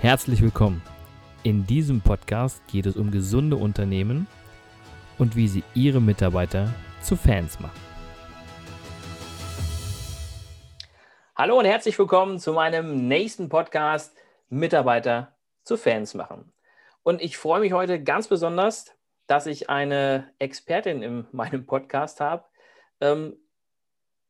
Herzlich willkommen. In diesem Podcast geht es um gesunde Unternehmen und wie sie ihre Mitarbeiter zu Fans machen. Hallo und herzlich willkommen zu meinem nächsten Podcast Mitarbeiter zu Fans machen. Und ich freue mich heute ganz besonders, dass ich eine Expertin in meinem Podcast habe, ähm,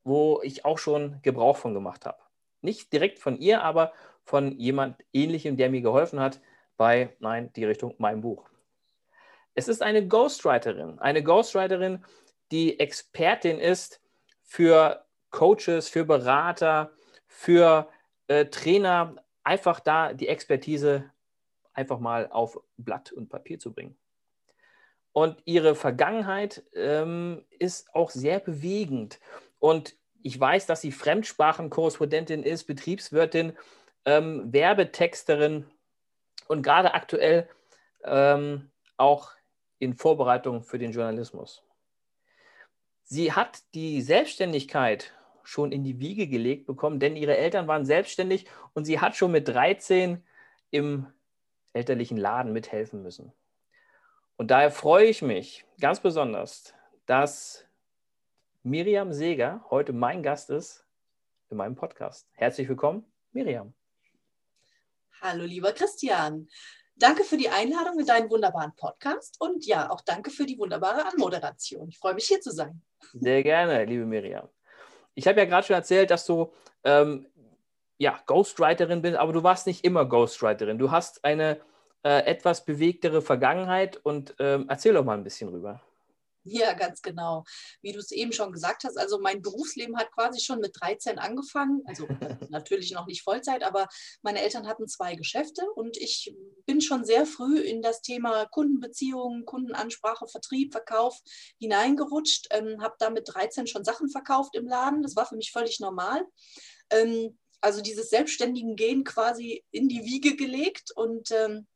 wo ich auch schon Gebrauch von gemacht habe. Nicht direkt von ihr, aber von jemand Ähnlichem, der mir geholfen hat bei, nein, die Richtung mein Buch. Es ist eine Ghostwriterin, eine Ghostwriterin, die Expertin ist für Coaches, für Berater, für äh, Trainer, einfach da die Expertise einfach mal auf Blatt und Papier zu bringen. Und ihre Vergangenheit ähm, ist auch sehr bewegend. Und ich weiß, dass sie Fremdsprachenkorrespondentin ist, Betriebswirtin ähm, Werbetexterin und gerade aktuell ähm, auch in Vorbereitung für den Journalismus. Sie hat die Selbstständigkeit schon in die Wiege gelegt bekommen, denn ihre Eltern waren selbstständig und sie hat schon mit 13 im elterlichen Laden mithelfen müssen. Und daher freue ich mich ganz besonders, dass Miriam Seger heute mein Gast ist in meinem Podcast. Herzlich willkommen, Miriam. Hallo, lieber Christian. Danke für die Einladung in deinen wunderbaren Podcast und ja, auch danke für die wunderbare Anmoderation. Ich freue mich hier zu sein. Sehr gerne, liebe Miriam. Ich habe ja gerade schon erzählt, dass du ähm, ja, Ghostwriterin bist, aber du warst nicht immer Ghostwriterin. Du hast eine äh, etwas bewegtere Vergangenheit und ähm, erzähl doch mal ein bisschen rüber. Ja, ganz genau. Wie du es eben schon gesagt hast, also mein Berufsleben hat quasi schon mit 13 angefangen. Also natürlich noch nicht Vollzeit, aber meine Eltern hatten zwei Geschäfte und ich bin schon sehr früh in das Thema Kundenbeziehungen, Kundenansprache, Vertrieb, Verkauf hineingerutscht. Ähm, habe da mit 13 schon Sachen verkauft im Laden. Das war für mich völlig normal. Ähm, also dieses selbstständigen Gehen quasi in die Wiege gelegt und ähm,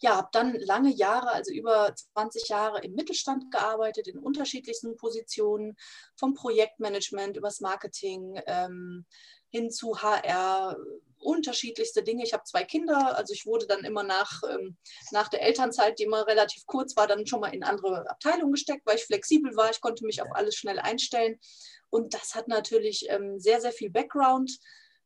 ja, habe dann lange Jahre, also über 20 Jahre im Mittelstand gearbeitet, in unterschiedlichsten Positionen, vom Projektmanagement übers Marketing ähm, hin zu HR, unterschiedlichste Dinge. Ich habe zwei Kinder, also ich wurde dann immer nach, ähm, nach der Elternzeit, die immer relativ kurz war, dann schon mal in andere Abteilungen gesteckt, weil ich flexibel war. Ich konnte mich auf alles schnell einstellen. Und das hat natürlich ähm, sehr, sehr viel Background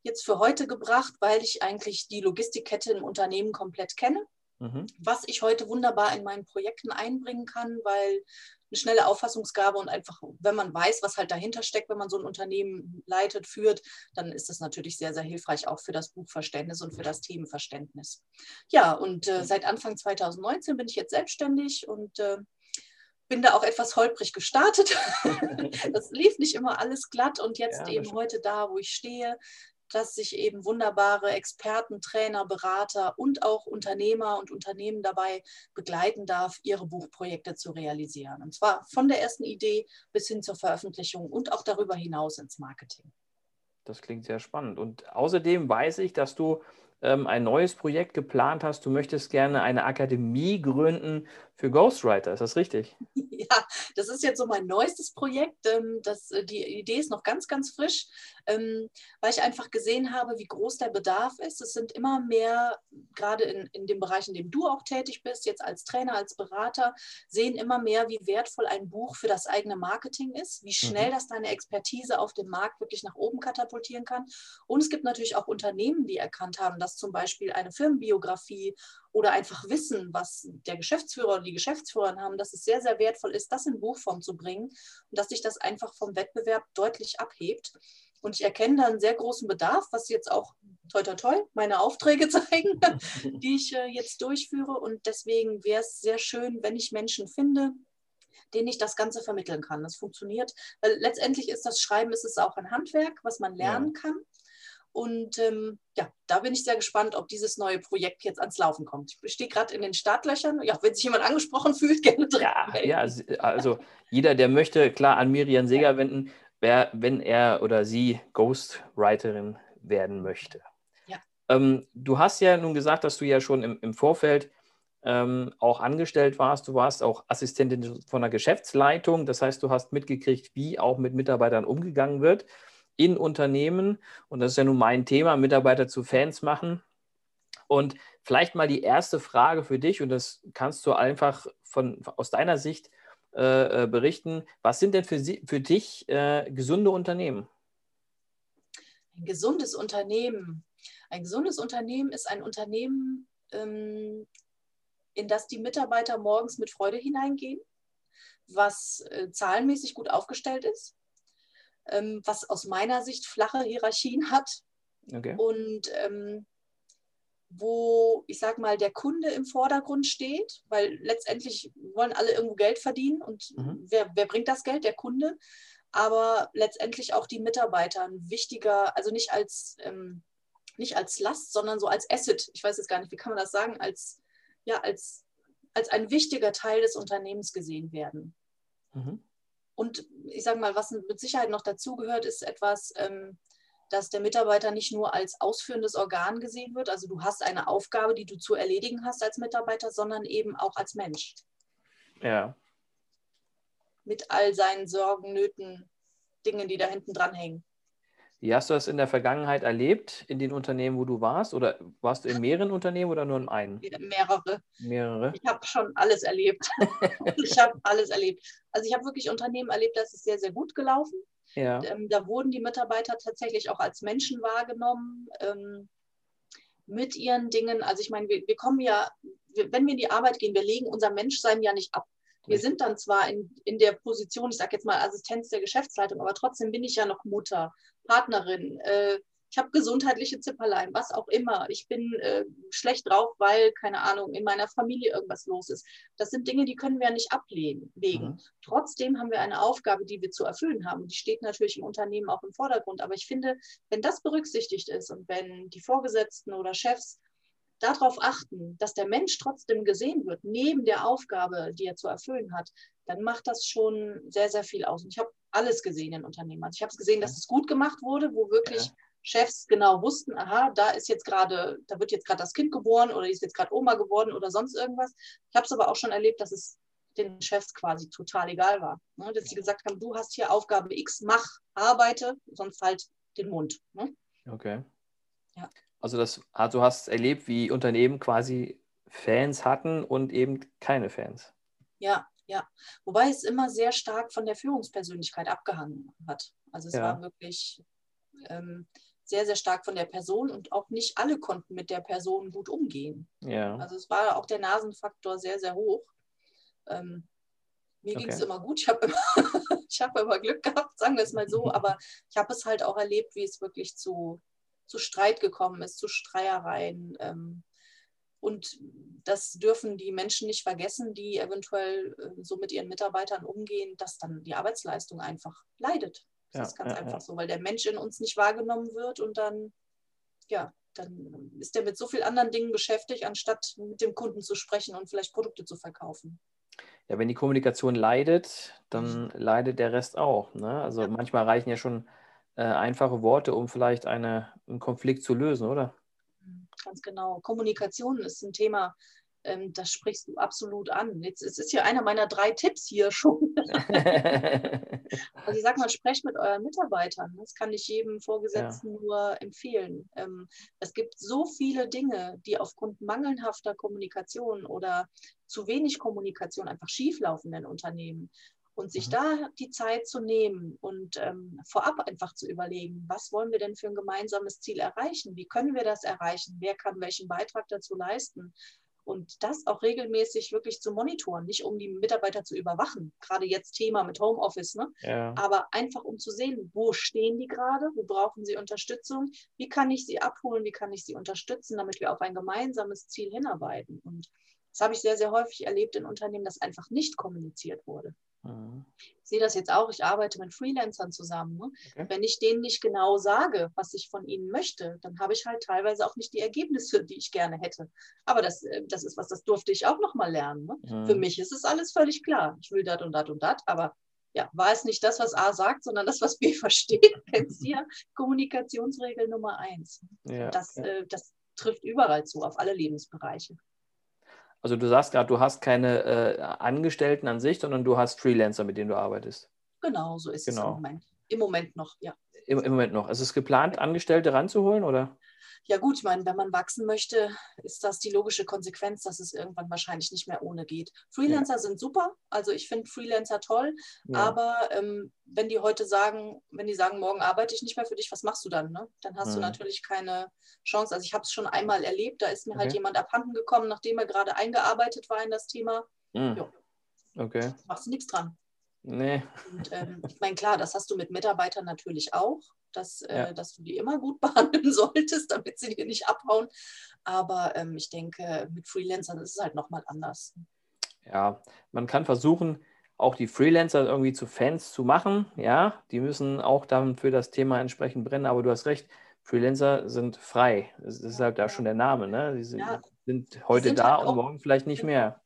jetzt für heute gebracht, weil ich eigentlich die Logistikkette im Unternehmen komplett kenne. Mhm. Was ich heute wunderbar in meinen Projekten einbringen kann, weil eine schnelle Auffassungsgabe und einfach, wenn man weiß, was halt dahinter steckt, wenn man so ein Unternehmen leitet, führt, dann ist das natürlich sehr, sehr hilfreich auch für das Buchverständnis und für das Themenverständnis. Ja, und äh, seit Anfang 2019 bin ich jetzt selbstständig und äh, bin da auch etwas holprig gestartet. das lief nicht immer alles glatt und jetzt ja, eben heute da, wo ich stehe, dass sich eben wunderbare Experten, Trainer, Berater und auch Unternehmer und Unternehmen dabei begleiten darf, ihre Buchprojekte zu realisieren. Und zwar von der ersten Idee bis hin zur Veröffentlichung und auch darüber hinaus ins Marketing. Das klingt sehr spannend. Und außerdem weiß ich, dass du ähm, ein neues Projekt geplant hast. Du möchtest gerne eine Akademie gründen für Ghostwriter. Ist das richtig? Ja, das ist jetzt so mein neuestes Projekt. Ähm, das, äh, die Idee ist noch ganz, ganz frisch, ähm, weil ich einfach gesehen habe, wie groß der Bedarf ist. Es sind immer mehr, gerade in, in dem Bereich, in dem du auch tätig bist, jetzt als Trainer, als Berater, sehen immer mehr, wie wertvoll ein Buch für das eigene Marketing ist, wie schnell mhm. das deine Expertise auf dem Markt wirklich nach oben katapultieren kann. Und es gibt natürlich auch Unternehmen, die erkannt haben, dass zum Beispiel eine Firmenbiografie oder einfach wissen, was der Geschäftsführer oder die Geschäftsführer haben, dass es sehr, sehr wertvoll ist, das in Buchform zu bringen und dass sich das einfach vom Wettbewerb deutlich abhebt. Und ich erkenne da einen sehr großen Bedarf, was jetzt auch toi toi toi meine Aufträge zeigen, die ich äh, jetzt durchführe. Und deswegen wäre es sehr schön, wenn ich Menschen finde, denen ich das Ganze vermitteln kann. Das funktioniert, weil letztendlich ist das Schreiben, ist es auch ein Handwerk, was man lernen ja. kann. Und ähm, ja, da bin ich sehr gespannt, ob dieses neue Projekt jetzt ans Laufen kommt. Ich stehe gerade in den Startlöchern. Ja, wenn sich jemand angesprochen fühlt, gerne drin. Ja, ja, also jeder, der möchte, klar an Miriam Seger wenden, wer, wenn er oder sie Ghostwriterin werden möchte. Ja. Ähm, du hast ja nun gesagt, dass du ja schon im, im Vorfeld ähm, auch angestellt warst. Du warst auch Assistentin von der Geschäftsleitung. Das heißt, du hast mitgekriegt, wie auch mit Mitarbeitern umgegangen wird in Unternehmen, und das ist ja nun mein Thema, Mitarbeiter zu Fans machen. Und vielleicht mal die erste Frage für dich, und das kannst du einfach von, aus deiner Sicht äh, äh, berichten. Was sind denn für, für dich äh, gesunde Unternehmen? Ein gesundes Unternehmen. Ein gesundes Unternehmen ist ein Unternehmen, ähm, in das die Mitarbeiter morgens mit Freude hineingehen, was äh, zahlenmäßig gut aufgestellt ist, ähm, was aus meiner Sicht flache Hierarchien hat okay. und ähm, wo, ich sag mal, der Kunde im Vordergrund steht, weil letztendlich wollen alle irgendwo Geld verdienen und mhm. wer, wer bringt das Geld? Der Kunde. Aber letztendlich auch die Mitarbeiter ein wichtiger, also nicht als, ähm, nicht als Last, sondern so als Asset. Ich weiß jetzt gar nicht, wie kann man das sagen, als, ja, als, als ein wichtiger Teil des Unternehmens gesehen werden. Mhm. Und ich sage mal, was mit Sicherheit noch dazugehört, ist etwas, ähm, dass der Mitarbeiter nicht nur als ausführendes Organ gesehen wird, also du hast eine Aufgabe, die du zu erledigen hast als Mitarbeiter, sondern eben auch als Mensch. Ja. Mit all seinen Sorgen, Nöten, Dingen, die da hinten dran hängen. Wie hast du das in der Vergangenheit erlebt, in den Unternehmen, wo du warst? Oder warst du in mehreren Unternehmen oder nur in einem? Mehrere. Mehrere. Ich habe schon alles erlebt. ich habe alles erlebt. Also ich habe wirklich Unternehmen erlebt, das ist sehr, sehr gut gelaufen. Ja. Ähm, da wurden die Mitarbeiter tatsächlich auch als Menschen wahrgenommen ähm, mit ihren Dingen. Also ich meine, wir, wir kommen ja, wir, wenn wir in die Arbeit gehen, wir legen unser Menschsein ja nicht ab. Wir sind dann zwar in, in der Position, ich sage jetzt mal Assistenz der Geschäftsleitung, aber trotzdem bin ich ja noch Mutter, Partnerin, äh, ich habe gesundheitliche Zipperlein, was auch immer. Ich bin äh, schlecht drauf, weil, keine Ahnung, in meiner Familie irgendwas los ist. Das sind Dinge, die können wir nicht ablegen. Mhm. Trotzdem haben wir eine Aufgabe, die wir zu erfüllen haben. Die steht natürlich im Unternehmen auch im Vordergrund. Aber ich finde, wenn das berücksichtigt ist und wenn die Vorgesetzten oder Chefs darauf achten, dass der Mensch trotzdem gesehen wird, neben der Aufgabe, die er zu erfüllen hat, dann macht das schon sehr, sehr viel aus. Und ich habe alles gesehen in Unternehmen. Also ich habe es gesehen, dass es gut gemacht wurde, wo wirklich ja. Chefs genau wussten, aha, da ist jetzt gerade, da wird jetzt gerade das Kind geboren oder ist jetzt gerade Oma geworden oder sonst irgendwas. Ich habe es aber auch schon erlebt, dass es den Chefs quasi total egal war. Ne? Dass sie gesagt haben, du hast hier Aufgabe X, mach, arbeite, sonst halt den Mund. Ne? Okay. Ja. Also das, also du hast erlebt, wie Unternehmen quasi Fans hatten und eben keine Fans. Ja, ja. Wobei es immer sehr stark von der Führungspersönlichkeit abgehangen hat. Also es ja. war wirklich, ähm, sehr, sehr stark von der Person und auch nicht alle konnten mit der Person gut umgehen. Ja. Also es war auch der Nasenfaktor sehr, sehr hoch. Ähm, mir okay. ging es immer gut. Ich habe immer, hab immer Glück gehabt, sagen wir es mal so, aber ich habe es halt auch erlebt, wie es wirklich zu, zu Streit gekommen ist, zu Streiereien. Ähm, und das dürfen die Menschen nicht vergessen, die eventuell äh, so mit ihren Mitarbeitern umgehen, dass dann die Arbeitsleistung einfach leidet. Das ja, ist ganz ja, einfach ja. so, weil der Mensch in uns nicht wahrgenommen wird und dann, ja, dann ist er mit so vielen anderen Dingen beschäftigt, anstatt mit dem Kunden zu sprechen und vielleicht Produkte zu verkaufen. Ja, wenn die Kommunikation leidet, dann mhm. leidet der Rest auch. Ne? Also manchmal reichen ja schon äh, einfache Worte, um vielleicht eine, einen Konflikt zu lösen, oder? Ganz genau. Kommunikation ist ein Thema, ähm, das sprichst du absolut an. Jetzt es ist ja einer meiner drei Tipps hier schon. also ich sag mal, sprecht mit euren Mitarbeitern. Das kann ich jedem Vorgesetzten ja. nur empfehlen. Ähm, es gibt so viele Dinge, die aufgrund mangelhafter Kommunikation oder zu wenig Kommunikation einfach schieflaufen in Unternehmen. Und sich mhm. da die Zeit zu nehmen und ähm, vorab einfach zu überlegen, was wollen wir denn für ein gemeinsames Ziel erreichen? Wie können wir das erreichen? Wer kann welchen Beitrag dazu leisten? Und das auch regelmäßig wirklich zu monitoren, nicht um die Mitarbeiter zu überwachen, gerade jetzt Thema mit Homeoffice, ne? Ja. aber einfach um zu sehen, wo stehen die gerade, wo brauchen sie Unterstützung, wie kann ich sie abholen, wie kann ich sie unterstützen, damit wir auf ein gemeinsames Ziel hinarbeiten. Und das habe ich sehr, sehr häufig erlebt in Unternehmen, dass einfach nicht kommuniziert wurde. Mhm. Ich sehe das jetzt auch, ich arbeite mit Freelancern zusammen. Ne? Okay. Wenn ich denen nicht genau sage, was ich von ihnen möchte, dann habe ich halt teilweise auch nicht die Ergebnisse, die ich gerne hätte. Aber das, äh, das ist was, das durfte ich auch nochmal lernen. Ne? Mhm. Für mich ist es alles völlig klar. Ich will das und das und das, aber ja, war es nicht das, was A sagt, sondern das, was B versteht, kennst du ja Kommunikationsregel Nummer eins. Ja, das, ja. Äh, das trifft überall zu, auf alle Lebensbereiche. Also du sagst gerade, du hast keine äh, Angestellten an sich, sondern du hast Freelancer, mit denen du arbeitest. Genau, so ist genau. es im Moment. Im Moment noch, ja. Im, Im, Moment noch. Ist es geplant, Angestellte ranzuholen, oder? Ja gut, ich meine, wenn man wachsen möchte, ist das die logische Konsequenz, dass es irgendwann wahrscheinlich nicht mehr ohne geht. Freelancer ja. sind super, also ich finde Freelancer toll, ja. aber ähm, wenn die heute sagen, wenn die sagen, morgen arbeite ich nicht mehr für dich, was machst du dann? Ne? Dann hast mhm. du natürlich keine Chance. Also ich habe es schon einmal erlebt, da ist mir halt okay. halt jemand abhanden gekommen, nachdem er gerade eingearbeitet war in das Thema. Mhm. Ja. Okay. Machst du nichts dran. Nee. Und, ähm, ich meine, klar, das hast du mit Mitarbeitern natürlich auch, dass, äh, ja. äh, dass du die immer gut behandeln solltest, damit sie dir nicht abhauen. Aber ähm, ich denke, mit Freelancern ist es halt nochmal anders. Ja, man kann versuchen, auch die Freelancer irgendwie zu Fans zu machen. Ja, die müssen auch dann für das Thema entsprechend brennen. Aber du hast recht, Freelancer sind frei. Das ist halt da schon der Name. Ne? Die sind, ja. sind heute sind da halt und morgen vielleicht nicht mehr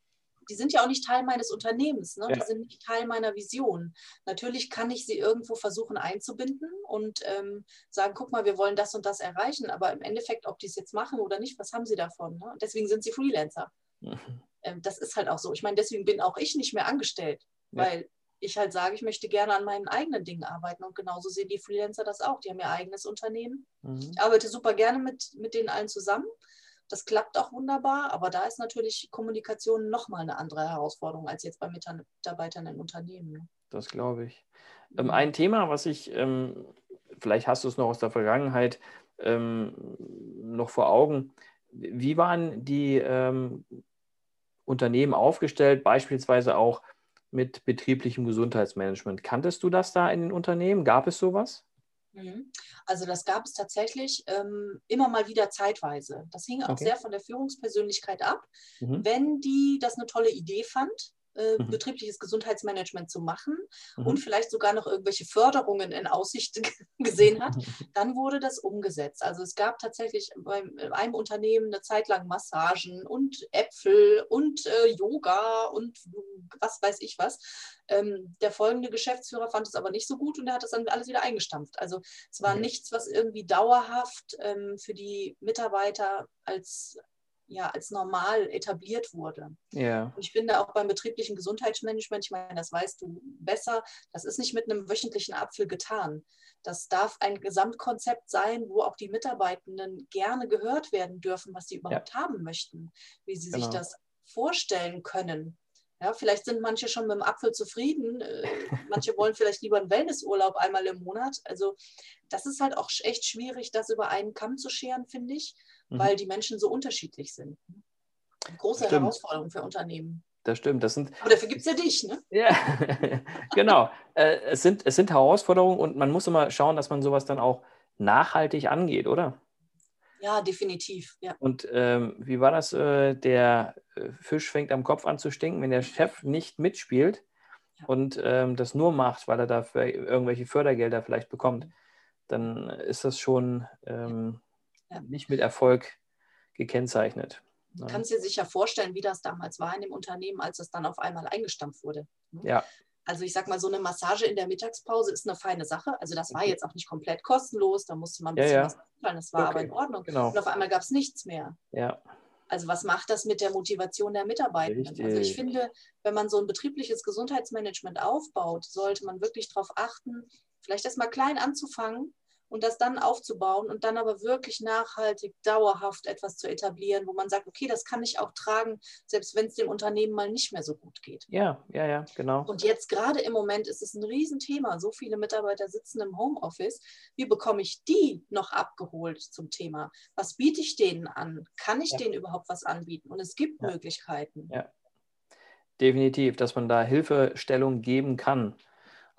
die sind ja auch nicht Teil meines Unternehmens, ne? Ja. die sind nicht Teil meiner Vision. Natürlich kann ich sie irgendwo versuchen einzubinden und ähm, sagen, guck mal, wir wollen das und das erreichen, aber im Endeffekt, ob die es jetzt machen oder nicht, was haben sie davon? Ne? Deswegen sind sie Freelancer. Mhm. Ähm, das ist halt auch so. Ich meine, deswegen bin auch ich nicht mehr angestellt, ja. weil ich halt sage, ich möchte gerne an meinen eigenen Dingen arbeiten und genauso sehen die Freelancer das auch. Die haben ihr eigenes Unternehmen. Mhm. Ich arbeite super gerne mit, mit denen allen zusammen. Das klappt auch wunderbar, aber da ist natürlich Kommunikation nochmal eine andere Herausforderung als jetzt bei Mitarbeitern in Unternehmen. Ne? Das glaube ich. Ähm, mhm. ein Thema, was ich, ähm, vielleicht hast du es noch aus der Vergangenheit ähm, noch vor Augen, wie waren die ähm, Unternehmen aufgestellt, beispielsweise auch mit betrieblichem Gesundheitsmanagement? Kanntest du das da in den Unternehmen? Gab es sowas? Mhm. Also das gab es tatsächlich ähm, immer mal wieder zeitweise. Das hing auch okay. sehr von der Führungspersönlichkeit ab. Mhm. Wenn die das eine tolle Idee fand, äh, mhm. betriebliches Gesundheitsmanagement zu machen mhm. und vielleicht sogar noch irgendwelche Förderungen in Aussicht gesehen hat, dann wurde das umgesetzt. Also es gab tatsächlich bei einem Unternehmen eine Zeit lang Massagen und Äpfel und äh, Yoga und was weiß ich was. Ähm, der folgende Geschäftsführer fand es aber nicht so gut und er hat das dann alles wieder eingestampft. Also es war okay. nichts, was irgendwie dauerhaft ähm, für die Mitarbeiter als ja, als normal etabliert wurde. Ja. Und ich finde auch beim betrieblichen Gesundheitsmanagement, ich meine, das weißt du besser, das ist nicht mit einem wöchentlichen Apfel getan. Das darf ein Gesamtkonzept sein, wo auch die Mitarbeitenden gerne gehört werden dürfen, was sie überhaupt ja. haben möchten, wie sie genau. sich das vorstellen können. Ja, vielleicht sind manche schon mit dem Apfel zufrieden. Äh, manche wollen vielleicht lieber einen Wellnessurlaub einmal im Monat. Also das ist halt auch echt schwierig, das über einen Kamm zu scheren, finde ich mhm. weil die Menschen so unterschiedlich sind. Große Stimmt. Herausforderung für Unternehmen. Das stimmt. Das sind, Aber dafür gibt es ja dich, ne? Ja, genau. Äh, es, sind, es sind Herausforderungen und man muss immer schauen, dass man sowas dann auch nachhaltig angeht, oder? Ja, definitiv. Ja. Und ähm, wie war das? Äh, der äh, Fisch fängt am Kopf an zu stinken, wenn der Chef nicht mitspielt ja. und ähm, das nur macht, weil er dafür irgendwelche Fördergelder vielleicht bekommt, dann ist das schon ähm. Nicht mit Erfolg gekennzeichnet. Du ne? kannst dir sicher vorstellen, wie das damals war in dem Unternehmen, als es dann auf einmal eingestampft wurde. Ne? Ja. Also ich sag mal, so eine Massage in der Mittagspause ist eine feine Sache. Also das war jetzt auch nicht komplett kostenlos, da musste man ein bisschen ja, ja. was zahlen, das war okay. aber in Ordnung. Genau. Und auf einmal gab es nichts mehr. Ja. Also was macht das mit der Motivation der Mitarbeitenden? Richtig. Also ich finde, wenn man so ein betriebliches Gesundheitsmanagement aufbaut, sollte man wirklich darauf achten, vielleicht erst mal klein anzufangen und das dann aufzubauen und dann aber wirklich nachhaltig, dauerhaft etwas zu etablieren, wo man sagt, okay, das kann ich auch tragen, selbst wenn es dem Unternehmen mal nicht mehr so gut geht. Ja, ja, ja, genau. Und jetzt gerade im Moment ist es ein Riesenthema. So viele Mitarbeiter sitzen im Homeoffice. Wie bekomme ich die noch abgeholt zum Thema? Was biete ich denen an? Kann ich ja. denen überhaupt was anbieten? Und es gibt ja. Möglichkeiten. Ja, definitiv, dass man da Hilfestellung geben kann.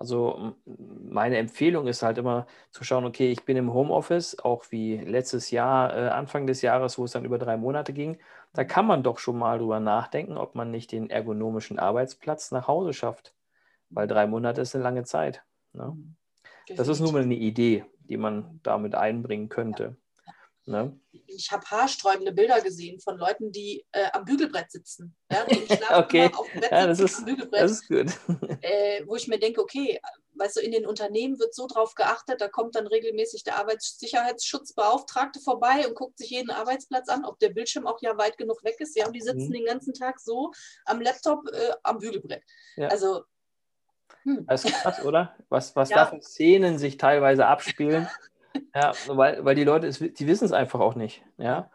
Also meine Empfehlung ist halt immer zu schauen, okay, ich bin im Homeoffice, auch wie letztes Jahr, äh, Anfang des Jahres, wo es dann über drei Monate ging. Da kann man doch schon mal drüber nachdenken, ob man nicht den ergonomischen Arbeitsplatz nach Hause schafft. Weil drei Monate ist eine lange Zeit. Ne? Das ist nur mal eine Idee, die man damit einbringen könnte. Ne? Ich habe haarsträubende Bilder gesehen von Leuten, die äh, am Bügelbrett sitzen. Ja, okay, ja, das, ist, das ist gut. Äh, wo ich mir denke, okay, weißt du, in den Unternehmen wird so drauf geachtet, da kommt dann regelmäßig der Arbeitssicherheitsschutzbeauftragte vorbei und guckt sich jeden Arbeitsplatz an, ob der Bildschirm auch ja weit genug weg ist. Ja, und die sitzen mhm. den ganzen Tag so am Laptop äh, am Bügelbrett. Ja. Also hm. Das ist krass, oder? Was, was ja. da für Szenen sich teilweise abspielen. Ja, weil, weil die Leute, die wissen es einfach auch nicht. Ja.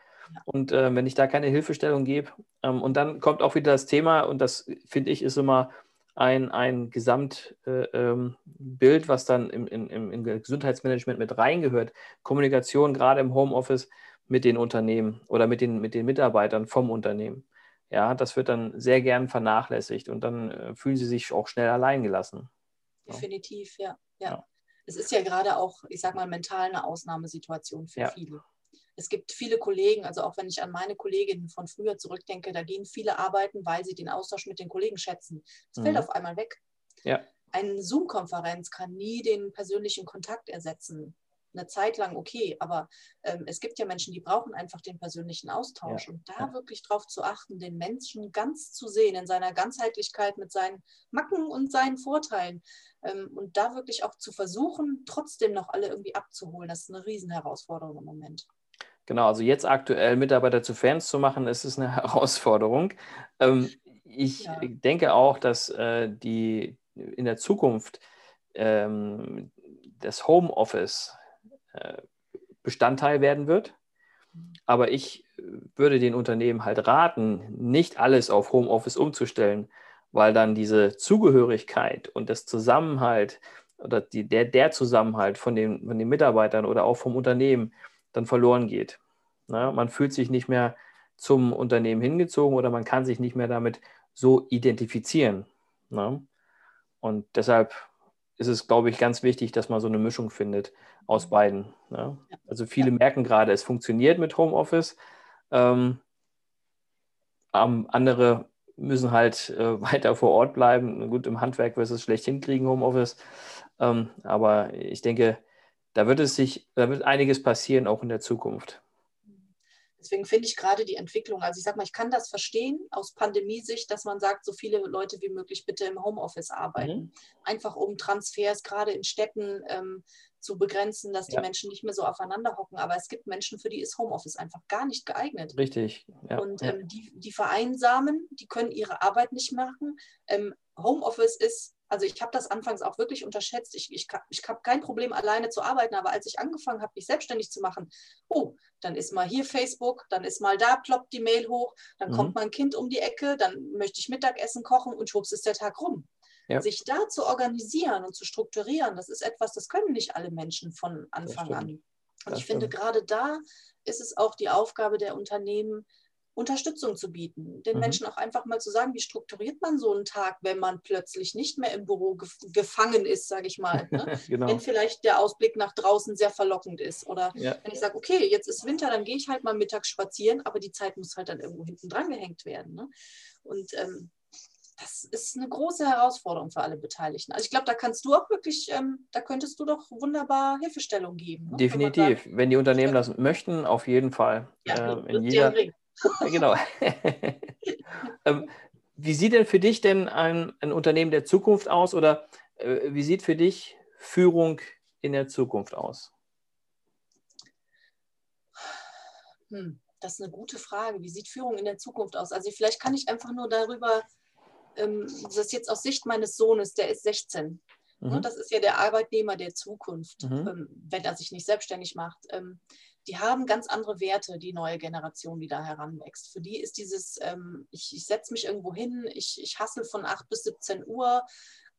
Und äh, wenn ich da keine Hilfestellung gebe, ähm, und dann kommt auch wieder das Thema, und das finde ich ist immer ein, ein Gesamtbild, äh, ähm, was dann im, im, im Gesundheitsmanagement mit reingehört. Kommunikation gerade im Homeoffice mit den Unternehmen oder mit den, mit den Mitarbeitern vom Unternehmen. Ja, das wird dann sehr gern vernachlässigt und dann äh, fühlen sie sich auch schnell alleingelassen. Definitiv, ja. ja. ja. Es ist ja gerade auch, ich sag mal, mental eine Ausnahmesituation für ja. viele. Es gibt viele Kollegen, also auch wenn ich an meine Kolleginnen von früher zurückdenke, da gehen viele arbeiten, weil sie den Austausch mit den Kollegen schätzen. Es mhm. fällt auf einmal weg. Ja. Eine Zoom-Konferenz kann nie den persönlichen Kontakt ersetzen eine Zeit lang okay, aber ähm, es gibt ja Menschen, die brauchen einfach den persönlichen Austausch. Ja. Und da ja. wirklich drauf zu achten, den Menschen ganz zu sehen, in seiner Ganzheitlichkeit mit seinen Macken und seinen Vorteilen. Ähm, und da wirklich auch zu versuchen, trotzdem noch alle irgendwie abzuholen, das ist eine Riesenherausforderung im Moment. Genau, also jetzt aktuell Mitarbeiter zu Fans zu machen, ist es eine Herausforderung. Ähm, ich ja. denke auch, dass äh, die in der Zukunft ähm, das Homeoffice Bestandteil werden wird. Aber ich würde den Unternehmen halt raten, nicht alles auf Homeoffice umzustellen, weil dann diese Zugehörigkeit und das Zusammenhalt oder die, der, der Zusammenhalt von den, von den Mitarbeitern oder auch vom Unternehmen dann verloren geht. Na, man fühlt sich nicht mehr zum Unternehmen hingezogen oder man kann sich nicht mehr damit so identifizieren. Na? Und deshalb ist es, glaube ich, ganz wichtig, dass man so eine Mischung findet aus mhm. beiden. Ne? Also viele ja. merken gerade, es funktioniert mit Homeoffice. Ähm, andere müssen halt äh, weiter vor Ort bleiben. Gut, im Handwerk wirst du es schlecht hinkriegen, Homeoffice. Ähm, aber ich denke, da wird es sich, da wird einiges passieren, auch in der Zukunft. Deswegen finde ich gerade die Entwicklung, also ich sage mal, ich kann das verstehen aus Pandemiesicht, dass man sagt, so viele Leute wie möglich bitte im Homeoffice arbeiten. Mhm. Einfach um Transfers gerade in Städten ähm, zu begrenzen, dass die ja. Menschen nicht mehr so aufeinander hocken. Aber es gibt Menschen, für die ist Homeoffice einfach gar nicht geeignet. Richtig. Ja. Und ähm, die, die vereinsamen, die können ihre Arbeit nicht machen. Ähm, Homeoffice ist also ich habe das anfangs auch wirklich unterschätzt. Ich, ich, ich habe kein Problem, alleine zu arbeiten, aber als ich angefangen habe, mich selbstständig zu machen, oh, dann ist mal hier Facebook, dann ist mal da, ploppt die Mail hoch, dann mhm. kommt mein Kind um die Ecke, dann möchte ich Mittagessen kochen und schwupps ist der Tag rum. Ja. Sich da zu organisieren und zu strukturieren, das ist etwas, das können nicht alle Menschen von Anfang an. Und das ich stimmt. finde, gerade da ist es auch die Aufgabe der Unternehmen, Unterstützung zu bieten, den mhm. Menschen auch einfach mal zu sagen, wie strukturiert man so einen Tag, wenn man plötzlich nicht mehr im Büro gef gefangen ist, sage ich mal. Ne? genau. Wenn vielleicht der Ausblick nach draußen sehr verlockend ist. Oder ja. wenn ich sage, okay, jetzt ist Winter, dann gehe ich halt mal mittags spazieren, aber die Zeit muss halt dann irgendwo hinten dran gehängt werden. Ne? Und ähm, das ist eine große Herausforderung für alle Beteiligten. Also ich glaube, da kannst du auch wirklich, ähm, da könntest du doch wunderbar Hilfestellung geben. Ne? Definitiv. Wenn, die Unternehmen das möchten, auf jeden Fall. Ja, ähm, in jeder, genau. ähm, wie sieht denn für dich denn ein, ein Unternehmen der Zukunft aus oder äh, wie sieht für dich Führung in der Zukunft aus? Hm, das ist eine gute Frage. Wie sieht Führung in der Zukunft aus? Also vielleicht kann ich einfach nur darüber, ähm, das ist jetzt aus Sicht meines Sohnes, der ist 16. Mhm. Das ist ja der Arbeitnehmer der Zukunft, mhm. Ähm, wenn er sich nicht selbstständig macht. Ähm, die haben ganz andere Werte, die neue Generation, die da heranwächst. Für die ist dieses, ähm, ich, ich setze mich irgendwo hin, ich, ich hassel von 8 bis 17 Uhr,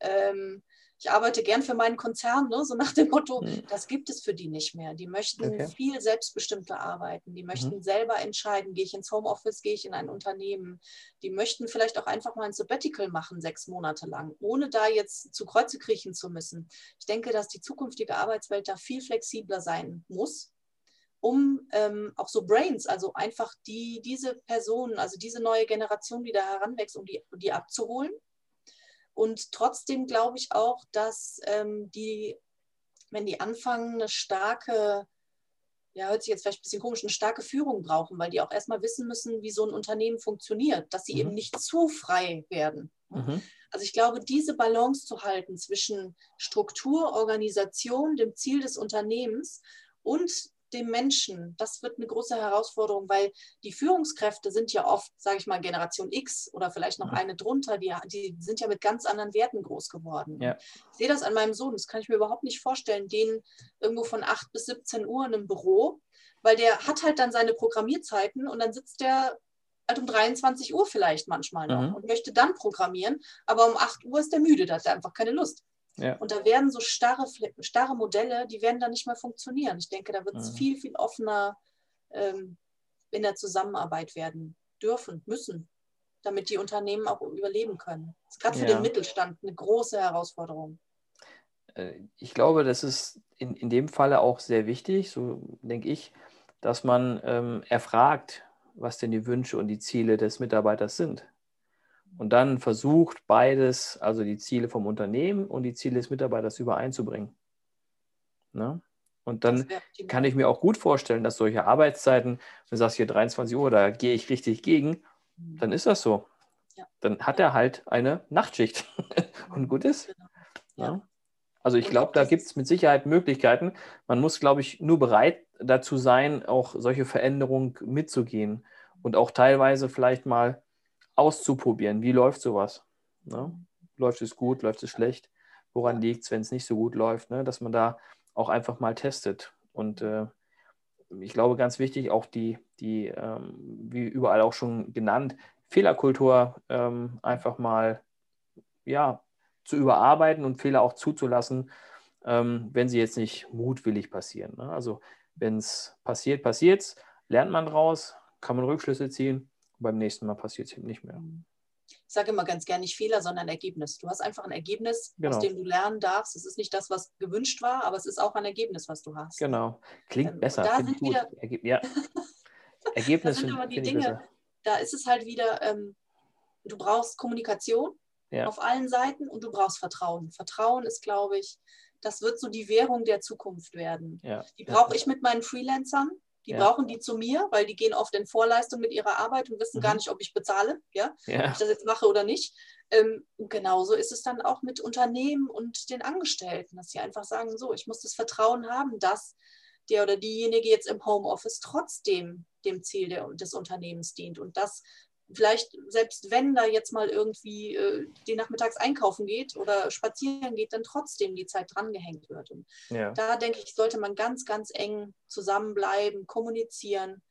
ähm, ich arbeite gern für meinen Konzern, ne? so nach dem Motto, mhm. das gibt es für die nicht mehr. Die möchten okay. viel selbstbestimmter arbeiten. Die möchten mhm. selber entscheiden, gehe ich ins Homeoffice, gehe ich in ein Unternehmen. Die möchten vielleicht auch einfach mal ein Sabbatical machen, sechs Monate lang, ohne da jetzt zu Kreuze kriechen zu müssen. Ich denke, dass die zukünftige Arbeitswelt da viel flexibler sein muss um ähm, auch so Brains, also einfach die, diese Personen, also diese neue Generation, die da heranwächst, um die, um die abzuholen. Und trotzdem glaube ich auch, dass ähm, die, wenn die anfangen, eine starke, ja, hört sich jetzt vielleicht ein bisschen komisch, eine starke Führung brauchen, weil die auch erstmal wissen müssen, wie so ein Unternehmen funktioniert, dass sie mhm. eben nicht zu frei werden. Mhm. Also ich glaube, diese Balance zu halten zwischen Struktur, Organisation, dem Ziel des Unternehmens und dem Menschen, das wird eine große Herausforderung, weil die Führungskräfte sind ja oft, sage ich mal, Generation X oder vielleicht noch eine drunter, die, die sind ja mit ganz anderen Werten groß geworden. Ja. Ich sehe das an meinem Sohn, das kann ich mir überhaupt nicht vorstellen, den irgendwo von 8 bis 17 Uhr in einem Büro, weil der hat halt dann seine Programmierzeiten und dann sitzt der halt um 23 Uhr vielleicht manchmal noch mhm. und möchte dann programmieren, aber um 8 Uhr ist der müde, da hat er einfach keine Lust. Ja. Und da werden so starre, starre Modelle, die werden dann nicht mehr funktionieren. Ich denke, da wird es mhm. viel, viel offener ähm, in der Zusammenarbeit werden dürfen, müssen, damit die Unternehmen auch überleben können. Das ist gerade für ja. den Mittelstand eine große Herausforderung. Äh, ich glaube, das ist in, in dem Falle auch sehr wichtig, so denke ich, dass man ähm, erfragt, was denn die Wünsche und die Ziele des Mitarbeiters sind und dann versucht, beides, also die Ziele vom Unternehmen und die Ziele des Mitarbeiters übereinzubringen. Ne? Und dann kann ich mir auch gut vorstellen, dass solche Arbeitszeiten, wenn du sagst hier 23 Uhr, da gehe ich richtig gegen, mhm. dann ist das so. Ja. Dann hat er halt eine Nachtschicht und gut ist. Genau. Ja. Ne? Also ich glaube, da gibt es mit Sicherheit Möglichkeiten. Man muss, glaube ich, nur bereit dazu sein, auch solche Veränderungen mitzugehen und auch teilweise vielleicht mal auszuprobieren. Wie läuft sowas? Ne? Läuft es gut, läuft es schlecht? Woran liegt es, wenn es nicht so gut läuft? Ne? Dass man da auch einfach mal testet. Und äh, ich glaube, ganz wichtig, auch die, die ähm, wie überall auch schon genannt, Fehlerkultur ähm, einfach mal ja, zu überarbeiten und Fehler auch zuzulassen, ähm, wenn sie jetzt nicht mutwillig passieren. Ne? Also wenn es passiert, passiert es, lernt man draus, kann man Rückschlüsse ziehen beim nächsten Mal passiert es eben nicht mehr. Ich sage immer ganz gerne nicht Fehler, sondern Ergebnis. Du hast einfach ein Ergebnis, genau. aus dem du lernen darfst. Es ist nicht das, was gewünscht war, aber es ist auch ein Ergebnis, was du hast. Genau. Klingt ähm, besser. Da sind wieder, Erge ja. Ergebnis sind aber die Dinge. Da ist es halt wieder, ähm, du brauchst Kommunikation ja. auf allen Seiten und du brauchst Vertrauen. Vertrauen ist, glaube ich, das wird so die Währung der Zukunft werden. Ja. Die brauche ich mit meinen Freelancern. Die ja. brauchen die zu mir, weil die gehen oft in Vorleistung mit ihrer Arbeit und wissen mhm. gar nicht, ob ich bezahle, ja, ja. ob ich das jetzt mache oder nicht. Ähm, und genauso ist es dann auch mit Unternehmen und den Angestellten, dass sie einfach sagen, so, ich muss das Vertrauen haben, dass der oder diejenige jetzt im Homeoffice trotzdem dem Ziel der, des Unternehmens dient und das vielleicht selbst wenn da jetzt mal irgendwie äh, die nachmittags einkaufen geht oder spazieren geht, dann trotzdem die Zeit drangehängt wird. Und ja. da denke ich, sollte man ganz, ganz eng zusammenbleiben, kommunizieren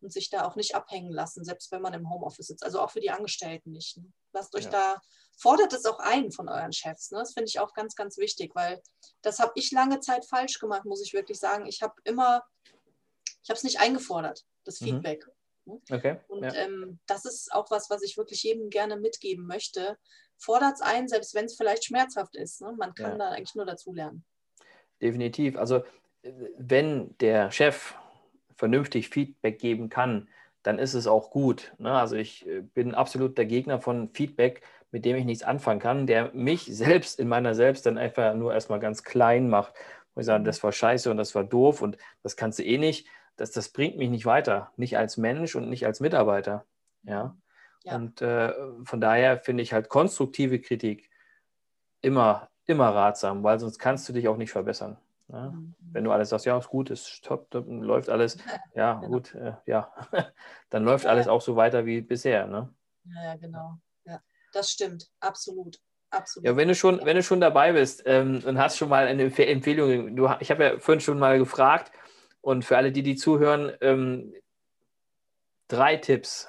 und sich da auch nicht abhängen lassen, selbst wenn man im Homeoffice sitzt. Also auch für die Angestellten nicht. Ne? Lasst euch ja. da, fordert es auch ein von euren Chefs. Ne? Das finde ich auch ganz, ganz wichtig, weil das habe ich lange Zeit falsch gemacht, muss ich wirklich sagen. Ich habe immer, ich habe es nicht eingefordert, das mhm. Feedback. Ne? Okay. Und ja. ähm, das ist auch was, was ich wirklich jedem gerne mitgeben möchte. Fordert es ein, selbst wenn es vielleicht schmerzhaft ist. Ne? Man kann ja. da eigentlich nur dazulernen. Definitiv. Also wenn der Chef vernünftig Feedback geben kann, dann ist es auch gut. Ne? Also ich äh, bin absolut der Gegner von Feedback, mit dem ich nichts anfangen kann, der mich selbst in meiner Selbst dann einfach nur erstmal ganz klein macht. Wo ich sage, mhm. das war scheiße und das war doof und das kannst du eh nicht das, das bringt mich nicht weiter, nicht als Mensch und nicht als Mitarbeiter. Ja. ja. Und äh, von daher finde ich halt konstruktive Kritik immer, immer ratsam, weil sonst kannst du dich auch nicht verbessern. Ja? Mhm. Wenn du alles sagst, ja, ist gut, ist top, top läuft alles, ja, genau. gut, äh, ja, dann läuft ja. alles auch so weiter wie bisher. Ne? Ja, genau. Ja, das stimmt, absolut. Absolut. Ja, wenn du schon, wenn du schon dabei bist ähm, und hast schon mal eine Empfehlung, du, ich habe ja vorhin schon mal gefragt, und für alle, die, die zuhören, ähm, drei Tipps.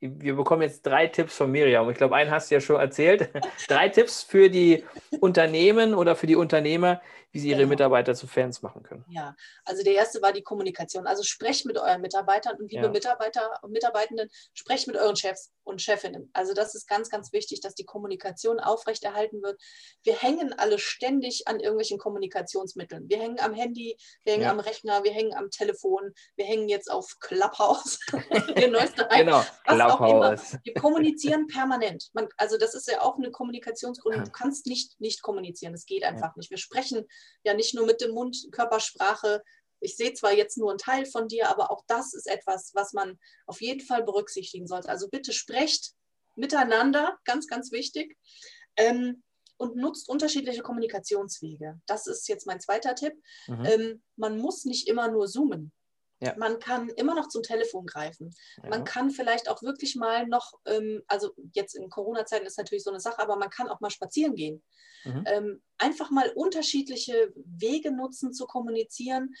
Wir bekommen jetzt drei Tipps von Miriam. Ich glaube, einen hast du ja schon erzählt. drei Tipps für die Unternehmen oder für die Unternehmer, wie sie ihre genau. Mitarbeiter zu Fans machen können. Ja, also der erste war die Kommunikation. Also sprecht mit euren Mitarbeitern und liebe ja. Mitarbeiter und Mitarbeitenden, sprecht mit euren Chefs und Chefinnen. Also das ist ganz, ganz wichtig, dass die Kommunikation aufrechterhalten wird. Wir hängen alle ständig an irgendwelchen Kommunikationsmitteln. Wir hängen am Handy, wir hängen ja. am Rechner, wir hängen am Telefon, wir hängen jetzt auf Clubhouse. der neueste genau, Clubhouse. Wir kommunizieren permanent. Man, also das ist ja auch eine Kommunikationsgrund. Du kannst nicht nicht kommunizieren. Das geht einfach ja. nicht. Wir sprechen ja nicht nur mit dem Mund, Körpersprache. Ich sehe zwar jetzt nur einen Teil von dir, aber auch das ist etwas, was man auf jeden Fall berücksichtigen sollte. Also bitte sprecht miteinander, ganz, ganz wichtig. Ähm, und nutzt unterschiedliche Kommunikationswege. Das ist jetzt mein zweiter Tipp. Mhm. Ähm, man muss nicht immer nur zoomen. Ja. Man kann immer noch zum Telefon greifen. Ja. Man kann vielleicht auch wirklich mal noch, ähm, also jetzt in Corona-Zeiten ist natürlich so eine Sache, aber man kann auch mal spazieren gehen. Mhm. Ähm, einfach mal unterschiedliche Wege nutzen zu kommunizieren,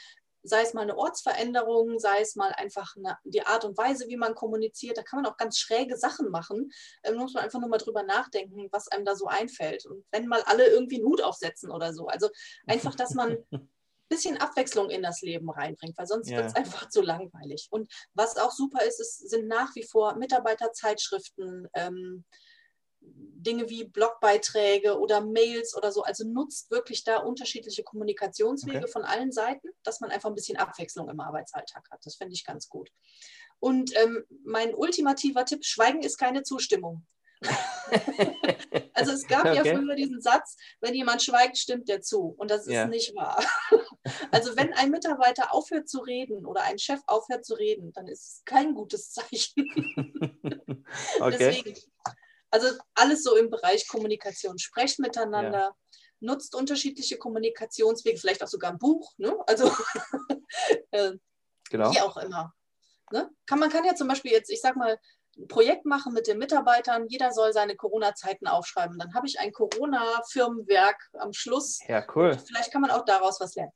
sei es mal eine Ortsveränderung, sei es mal einfach eine, die Art und Weise, wie man kommuniziert. Da kann man auch ganz schräge Sachen machen. Da muss man einfach nur mal drüber nachdenken, was einem da so einfällt. Und wenn mal alle irgendwie einen Hut aufsetzen oder so. Also einfach, dass man bisschen Abwechslung in das Leben reinbringt, weil sonst ja. wird es einfach zu langweilig. Und was auch super ist, ist sind nach wie vor Mitarbeiterzeitschriften. Ähm, Dinge wie Blogbeiträge oder Mails oder so. Also nutzt wirklich da unterschiedliche Kommunikationswege okay. von allen Seiten, dass man einfach ein bisschen Abwechslung im Arbeitsalltag hat. Das finde ich ganz gut. Und ähm, mein ultimativer Tipp, Schweigen ist keine Zustimmung. also es gab okay. ja früher diesen Satz, wenn jemand schweigt, stimmt der zu. Und das ist ja. nicht wahr. also wenn ein Mitarbeiter aufhört zu reden oder ein Chef aufhört zu reden, dann ist es kein gutes Zeichen. okay. Deswegen also alles so im Bereich Kommunikation. Sprecht miteinander, ja. nutzt unterschiedliche Kommunikationswege, vielleicht auch sogar ein Buch. Ne? Also äh, genau. wie auch immer. Ne? Kann, man kann ja zum Beispiel jetzt, ich sag mal, ein Projekt machen mit den Mitarbeitern. Jeder soll seine Corona-Zeiten aufschreiben. Dann habe ich ein Corona-Firmenwerk am Schluss. Ja, cool. Vielleicht kann man auch daraus was lernen.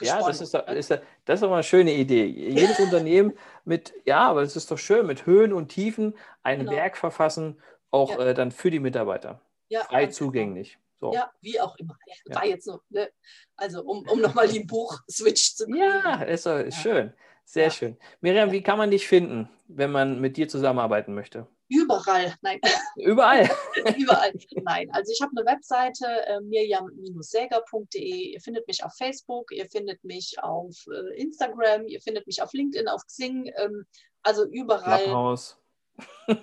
Ja, das ist, doch, ist, das ist doch mal eine schöne Idee. Jedes Unternehmen mit, ja, aber es ist doch schön, mit Höhen und Tiefen ein genau. Werk verfassen auch ja. äh, dann für die Mitarbeiter. Ja, Frei zugänglich. So. Ja, wie auch immer. Ja, war jetzt noch, ne? Also um, um nochmal den Buch-Switch zu kriegen. Ja, ist, ist schön. Sehr schön. Miriam, wie kann man dich finden, wenn man mit dir zusammenarbeiten möchte? Überall, nein. Überall? Überall, nein. Also ich habe eine Webseite, äh, mirjam-säger.de. Ihr findet mich auf Facebook, ihr findet mich auf äh, Instagram, ihr findet mich auf LinkedIn, auf Xing, ähm, also überall. Clubhouse.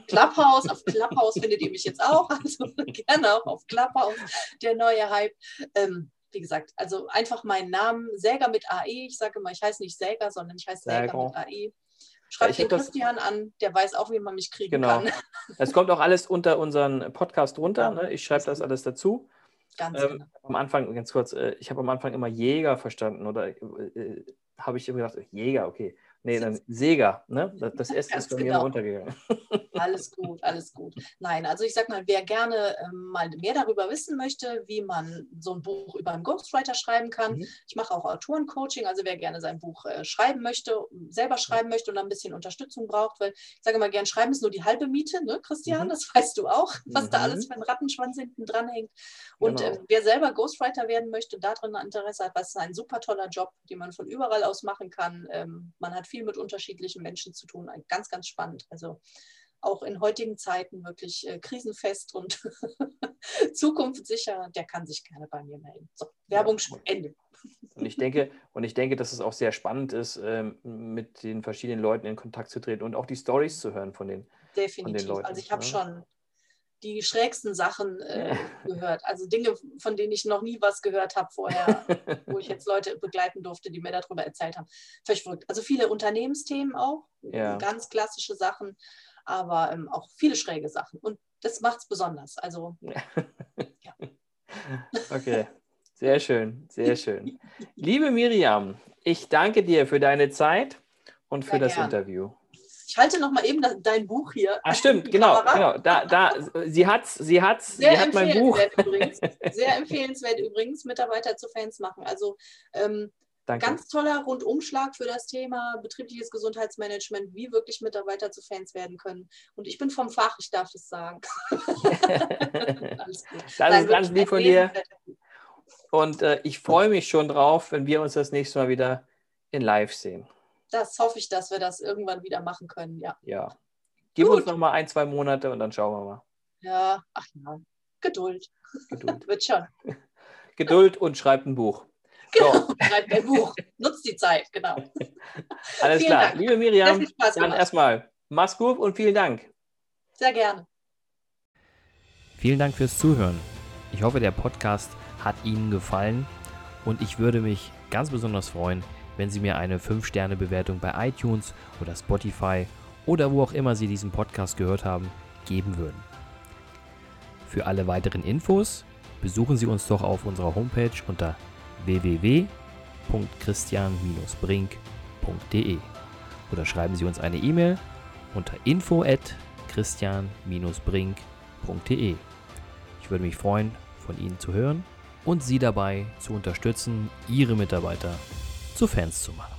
Clubhouse, auf Clubhouse findet ihr mich jetzt auch, also gerne auch auf Clubhouse, der neue Hype. Ähm, wie gesagt, also einfach meinen Namen, Säger mit AE. Ich sage immer, ich heiße nicht Säger, sondern ich heiße Säger, Säger mit AE. Schreibt den Christian das, an, der weiß auch, wie man mich kriegen genau. kann. Es kommt auch alles unter unseren Podcast runter. Ne? Ich schreibe das alles dazu. Ganz ähm, genau. Am Anfang, ganz kurz, äh, ich habe am Anfang immer Jäger verstanden oder äh, äh habe ich immer gedacht, Jäger, okay. Nee, dann Sega, ne? Das, S ist bei genau. mir runtergegangen. Alles gut, alles gut. Nein, also ich sag mal, wer gerne ähm, mal mehr darüber wissen möchte, wie man so ein Buch über einen Ghostwriter schreiben kann. Mhm. Ich mache auch Autorencoaching, also wer gerne sein Buch äh, schreiben möchte, selber schreiben möchte und ein bisschen Unterstützung braucht, weil ich sage mal, gern schreiben ist nur die halbe Miete, ne, Christian? Mhm. Das weißt du auch, was mhm. da alles für ein Rattenschwanz hinten dran hängt. Und genau. ähm, wer selber Ghostwriter werden möchte, darin Interesse hat, was ist ein super toller Job, den man von überall aus machen kann. Ähm, man hat viel mit unterschiedlichen Menschen zu tun. Ganz, ganz spannend. Also auch in heutigen Zeiten wirklich äh, krisenfest und zukunftssicher, der kann sich gerne bei mir melden. So, Werbung ja. Ende. Und ich denke, und ich denke, dass es auch sehr spannend ist, ähm, mit den verschiedenen Leuten in Kontakt zu treten und auch die Stories zu hören von den, Definitiv. Von den Leuten. Also ich habe ja. Ne? schon die schrägsten Sachen äh, gehört. Also Dinge, von denen ich noch nie was gehört habe vorher, wo ich jetzt Leute begleiten durfte, die mir darüber erzählt haben. Völlig verrückt. Also viele Unternehmensthemen auch, ja. ganz klassische Sachen, aber ähm, auch viele schräge Sachen. Und das macht es besonders. Also, ja. Okay, sehr schön, sehr schön. Liebe Miriam, ich danke dir für deine Zeit und für Sehr das gern. Interview. Ich halte noch mal eben dein Buch hier. Ah, stimmt, genau, genau. Da, da, sie hat, sie hat, Sehr sie hat mein Buch. Übrigens. Sehr empfehlenswert übrigens, Mitarbeiter zu Fans machen. Also ähm, ganz toller Rundumschlag für das Thema betriebliches Gesundheitsmanagement, wie wirklich Mitarbeiter zu Fans werden können. Und ich bin vom Fach, ich darf es sagen. Alles gut. Das Nein, ist ganz lieb von dir. Und äh, ich freue mich schon drauf, wenn wir uns das nächste Mal wieder in Live sehen das hoffe ich, dass wir das irgendwann wieder machen können, ja. Ja. Gib Gut. uns noch mal ein, zwei Monate und dann schauen wir mal. Ja, ach ja. Geduld. Geduld. Wird schon. Geduld und schreibt ein Buch. Genau, so. schreibt ein Buch. Nutzt die Zeit, genau. Alles vielen klar. Dank. Liebe Miriam, dann erstmal mach's gut und vielen Dank. Sehr gerne. Vielen Dank fürs Zuhören. Ich hoffe, der Podcast hat Ihnen gefallen und ich würde mich ganz besonders freuen, wenn Sie mir eine 5-Sterne-Bewertung bei iTunes oder Spotify oder wo auch immer Sie diesen Podcast gehört haben, geben würden. Für alle weiteren Infos besuchen Sie uns doch auf unserer Homepage unter www.christian-brink.de. oder schreiben Sie uns eine E-Mail unter info at christian-brink.de. Ich würde mich freuen, von Ihnen zu hören und Sie dabei zu unterstützen, Ihre Mitarbeiter zu Fans zu machen.